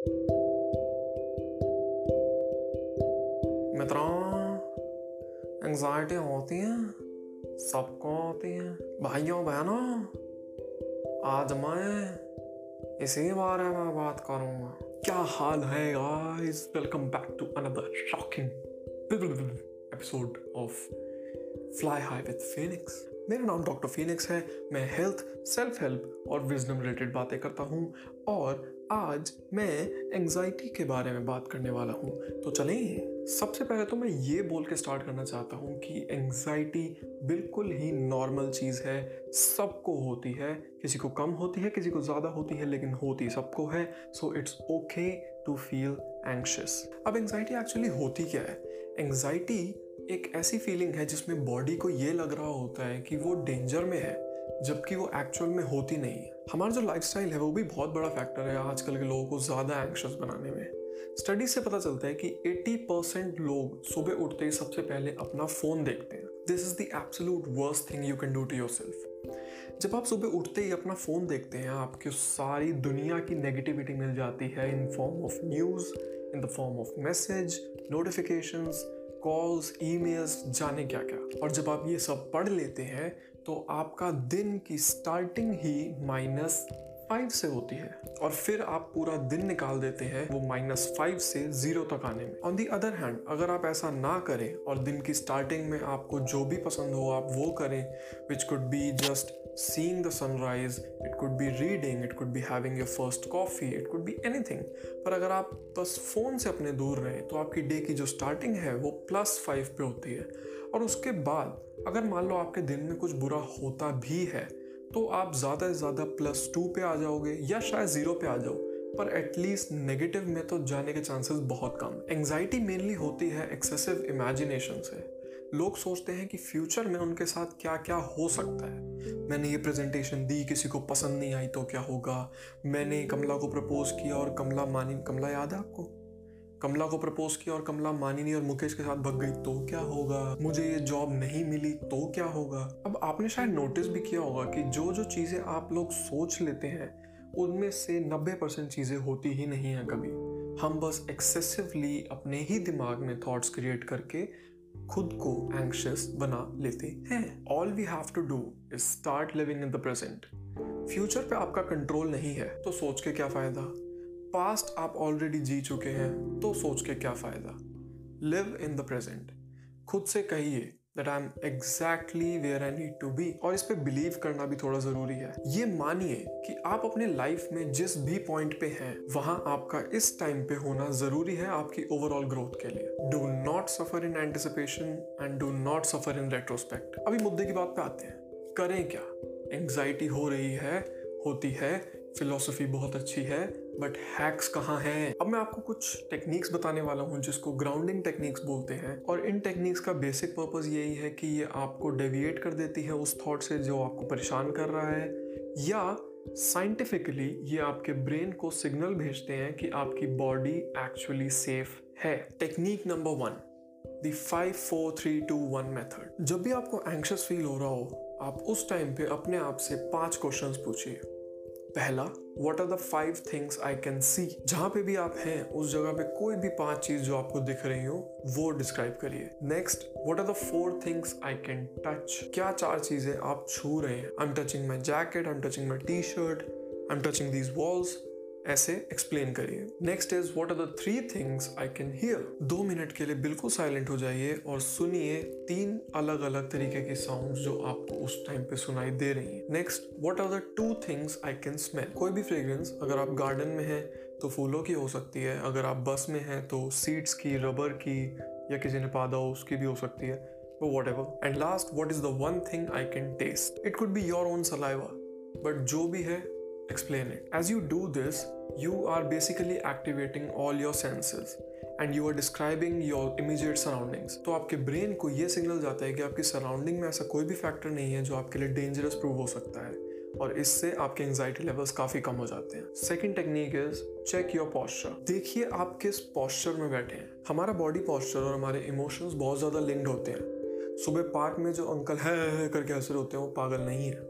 मित्रों एंजाइटी होती है, सबको होती है। भाइयों, बहनों, आज मैं इसी बारे में बात करूँगा। क्या हाल है guys welcome back to another shocking episode of Fly High with Phoenix मेरा नाम डॉक्टर फिनिक्स है। मैं हेल्थ सेल्फ हेल्प और विजडम रिलेटेड बातें करता हूँ और आज मैं एंजाइटी के बारे में बात करने वाला हूँ। तो चलें, सबसे पहले तो मैं ये बोल के स्टार्ट करना चाहता हूँ कि एंजाइटी बिल्कुल ही नॉर्मल चीज़ है। सबको होती है, किसी को कम होती है, किसी को ज़्यादा होती है, लेकिन होती सबको है। So it's okay to feel anxious अब एंगजाइटी एक्चुअली होती क्या है? एंजाइटी एक ऐसी फीलिंग है जिसमें बॉडी को ये लग रहा होता है कि वो डेंजर में है, जबकि वो एक्चुअल में होती नहीं है। हमारा जो लाइफस्टाइल है वो भी बहुत बड़ा फैक्टर है आजकल के लोगों को ज़्यादा एंक्शस बनाने में। स्टडी से पता चलता है कि 80 परसेंट लोग सुबह उठते ही सबसे पहले अपना फ़ोन देखते हैं। This is the absolute worst thing you can do to yourself जब आप सुबह उठते ही अपना फ़ोन देखते हैं, आपकी सारी दुनिया की नेगेटिविटी मिल जाती है in form of news in the form of message notifications calls emails जाने क्या क्या और जब आप ये सब पढ़ लेते हैं तो आपका दिन की स्टार्टिंग ही माइनस फाइव से होती है और फिर आप पूरा दिन निकाल देते हैं वो माइनस फाइव से ज़ीरो तक आने में। ऑन दी अदर हैंड अगर आप ऐसा ना करें और दिन की स्टार्टिंग में आपको जो भी पसंद हो आप वो करें which could be just seeing the sunrise, it could be reading, it could be having your first coffee, it could be anything पर अगर आप बस फ़ोन से अपने दूर रहें तो आपकी डे की जो स्टार्टिंग है वो प्लस फाइव पे होती है। और उसके बाद, अगर मान लो आपके दिन में कुछ बुरा होता भी है तो आप ज़्यादा से ज़्यादा प्लस टू पे आ जाओगे या शायद ज़ीरो पे आ जाओ, पर एटलीस्ट नेगेटिव में तो जाने के चांसेस बहुत कम। एंगजाइटी मेनली होती है एक्सेसिव इमेजिनेशन से। लोग सोचते हैं कि फ्यूचर में उनके साथ क्या क्या हो सकता है। मैंने ये प्रेजेंटेशन दी, किसी को पसंद नहीं आई तो क्या होगा? मैंने कमला को प्रपोज किया और कमला मानी, कमला याद है आपको? कमला को प्रपोज किया और कमला मानिनी और मुकेश के साथ भग गई। तो क्या होगा? मुझे ये जॉब नहीं मिली तो क्या होगा? अब आपने शायद नोटिस भी किया होगा कि जो जो चीज़ें आप लोग सोच लेते हैं, उनमें से 90 परसेंट चीज़ें होती ही नहीं हैं कभी। हम बस एक्सेसिवली अपने ही दिमाग में थॉट्स क्रिएट करके खुद को एंक्शस बना लेते हैं। All we have to do is start living in the present future पे आपका कंट्रोल नहीं है तो सोच के क्या फ़ायदा? पास्ट आप ऑलरेडी जी चुके हैं तो सोच के क्या फ़ायदा? लिव इन द प्रेजेंट खुद से कहिए that I am exactly where I need to be और इस पर बिलीव करना भी थोड़ा ज़रूरी है। ये मानिए कि आप अपने लाइफ में जिस भी पॉइंट पे हैं, वहाँ आपका इस टाइम पे होना ज़रूरी है आपकी ओवरऑल ग्रोथ के लिए। Do not suffer in anticipation and do not suffer in retrospect अभी मुद्दे की बात पे आते हैं। करें क्या? एंग्जाइटी हो रही है, होती है फिलोसफी बहुत अच्छी है बट हैक्स कहाँ हैं? अब मैं आपको कुछ टेक्निक्स बताने वाला हूँ जिसको ग्राउंडिंग टेक्निक्स बोलते हैं। और इन टेक्निक्स का बेसिक पर्पज यही है कि ये आपको डेविएट कर देती है उस थॉट से जो आपको परेशान कर रहा है। या साइंटिफिकली ये आपके ब्रेन को सिग्नल भेजते हैं कि आपकी बॉडी एक्चुअली सेफ़ है। Technique number one the five four three two one method जब भी आपको एंक्शस फील हो रहा हो, आप उस टाइम पे अपने आप से पाँच क्वेश्चंस पूछिए। पहला what are the five things I can see जहाँ पे भी आप हैं, उस जगह पे कोई भी पाँच चीज़ जो आपको दिख रही हो, वो डिस्क्राइब करिए। Next what are the four things I can touch क्या चार चीज़ें आप छू रहे हैं? I am touching my jacket I am touching my T shirt I am touching these walls ऐसे एक्सप्लेन करिए। Next is what are the three things I can hear दो मिनट के लिए बिल्कुल साइलेंट हो जाइए और सुनिए तीन अलग अलग तरीके के साउंड जो आपको उस टाइम पे सुनाई दे रही हैं। Next what are the two things I can smell कोई भी फ्रेग्रेंस अगर आप गार्डन में हैं तो फूलों की हो सकती है। अगर आप बस में हैं तो सीड्स की रबर की, या किसी ने पादा हो, उसकी भी हो सकती है। वो whatever and last what is the one thing I can taste it could be your own saliva but जो भी है explain it. As you do this, you are basically activating all your senses and you are describing your immediate surroundings तो आपके brain को ये signal जाता है कि आपकी सराउंडिंग में ऐसा कोई भी फैक्टर नहीं है जो आपके लिए डेंजरस प्रूव हो सकता है और इससे आपके एंजाइटी लेवल्स काफ़ी कम हो जाते हैं। Second technique is check your posture देखिए आप किस पॉस्चर में बैठे हैं। हमारा बॉडी पॉस्चर और हमारे इमोशंस बहुत ज़्यादा लिंक्ड होते हैं। सुबह पार्क में जो अंकल है करके हंस रहे होते हैं वो पागल नहीं है।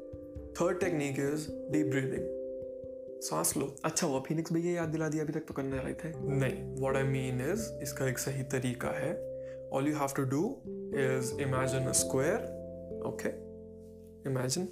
Third technique is deep breathing सांस लो। अच्छा हुआ फिनिक्स भैया याद दिला दिया, अभी तक तो करने रहे थे। नहीं व्हाट आई मीन इज़ इसका एक सही तरीका है। All you have to do is imagine a square okay imagine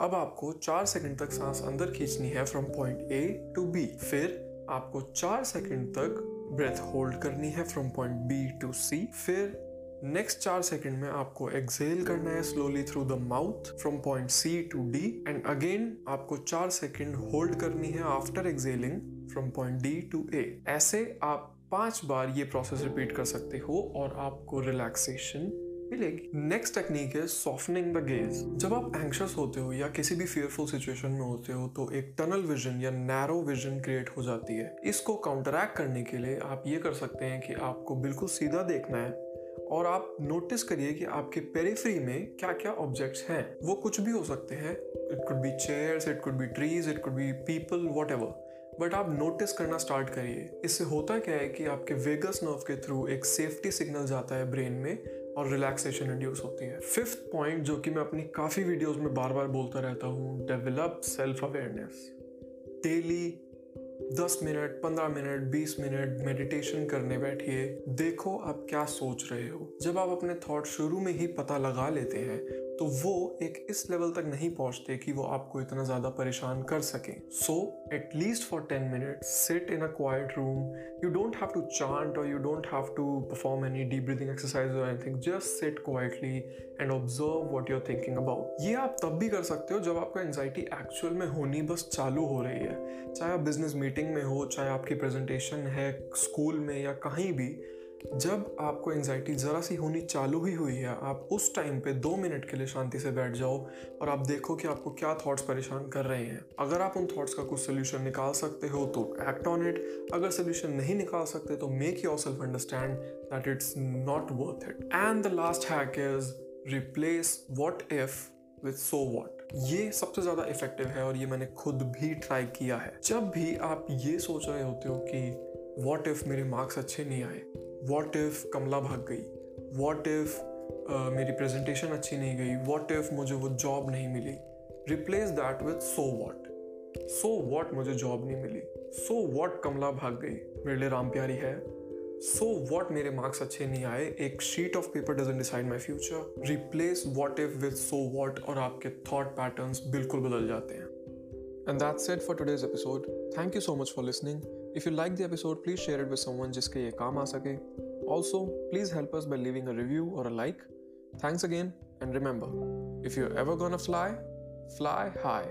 अब आपको चार सेकंड तक सांस अंदर खींचनी है from point A to B फिर आपको चार सेकंड तक ब्रेथ होल्ड करनी है from point B to C फिर नेक्स्ट चार सेकंड में आपको एक्सेल करना है slowly through the mouth from point C to D and again आपको चार सेकंड होल्ड करनी है after exhaling from point D to A ऐसे आप पाँच बार ये प्रोसेस रिपीट कर सकते हो और आपको रिलैक्सेशन मिलेगी। नेक्स्ट टेक्निक है सॉफ्टनिंग द गेज जब आप एंक्शस होते हो या किसी भी फियरफुल सिचुएशन में होते हो तो एक टनल विजन या नैरो विजन क्रिएट हो जाती है। इसको काउंटरैक्ट करने के लिए आप ये कर सकते हैं कि आपको बिल्कुल सीधा देखना है। और आप नोटिस करिए कि आपके पेरीफ्री में क्या क्या ऑब्जेक्ट्स हैं। वो कुछ भी हो सकते हैं। It could be chairs it could be trees it could be people what but आप नोटिस करना स्टार्ट करिए। इससे होता क्या है कि आपके वेगस नर्व के थ्रू एक सेफ्टी सिग्नल जाता है ब्रेन में और रिलैक्सेशन इंड्यूस होती है। फिफ्थ पॉइंट जो कि मैं अपनी काफ़ी वीडियोस में बार बार बोलता रहता हूँ डेवलप सेल्फ अवेयरनेस डेली दस मिनट, पंद्रह मिनट, बीस मिनट मेडिटेशन करने बैठिए। देखो आप क्या सोच रहे हो। जब आप अपने थॉट शुरू में ही पता लगा लेते हैं तो वो एक इस लेवल तक नहीं पहुँचते कि वो आपको इतना ज़्यादा परेशान कर सके। So at least for ten minute sit in a quiet room you don't have to chant और you don't have to perform any deep breathing exercise और anything just sit quietly and observe what you are thinking about ये आप तब भी कर सकते हो जब आपको एंजाइटी एक्चुअल में होनी बस चालू हो रही है। चाहे आप बिज़नेस मीटिंग में हो, चाहे आपकी प्रेजेंटेशन है स्कूल में या कहीं भी जब आपको एंजाइटी ज़रा सी होनी चालू ही हुई है, आप उस टाइम पे दो मिनट के लिए शांति से बैठ जाओ और आप देखो कि आपको क्या थॉट्स परेशान कर रहे हैं। अगर आप उन थॉट्स का कुछ सोल्यूशन निकाल सकते हो तो एक्ट ऑन इट अगर सोल्यूशन नहीं निकाल सकते तो make yourself understand that it's not worth it and the last hack is replace what if with so what ये सबसे ज़्यादा इफ़ेक्टिव है और ये मैंने खुद भी ट्राई किया है। जब भी आप ये सोच रहे होते हो कि वॉट इफ़ मेरे मार्क्स अच्छे नहीं आए वॉट इफ़ कमला भाग गई? वॉट इफ़ uh, मेरी प्रेजेंटेशन अच्छी नहीं गई? वॉट इफ़ मुझे वो जॉब नहीं मिली? Replace that with so what so what मुझे जॉब नहीं मिली? सो so वॉट कमला भाग गई? मेरे लिए राम प्यारी है। सो so वॉट मेरे मार्क्स अच्छे नहीं आए? एक sheet of paper doesn't decide my future replace what if with so what और आपके थॉट पैटर्न्स बिल्कुल बदल जाते हैं। And that's it for today's episode thank you so much for listening If you like the episode, please share it with someone जिसके ये काम आ सके. Also, please help us by leaving a review or a like. Thanks again, and remember, if you're ever gonna fly, fly high.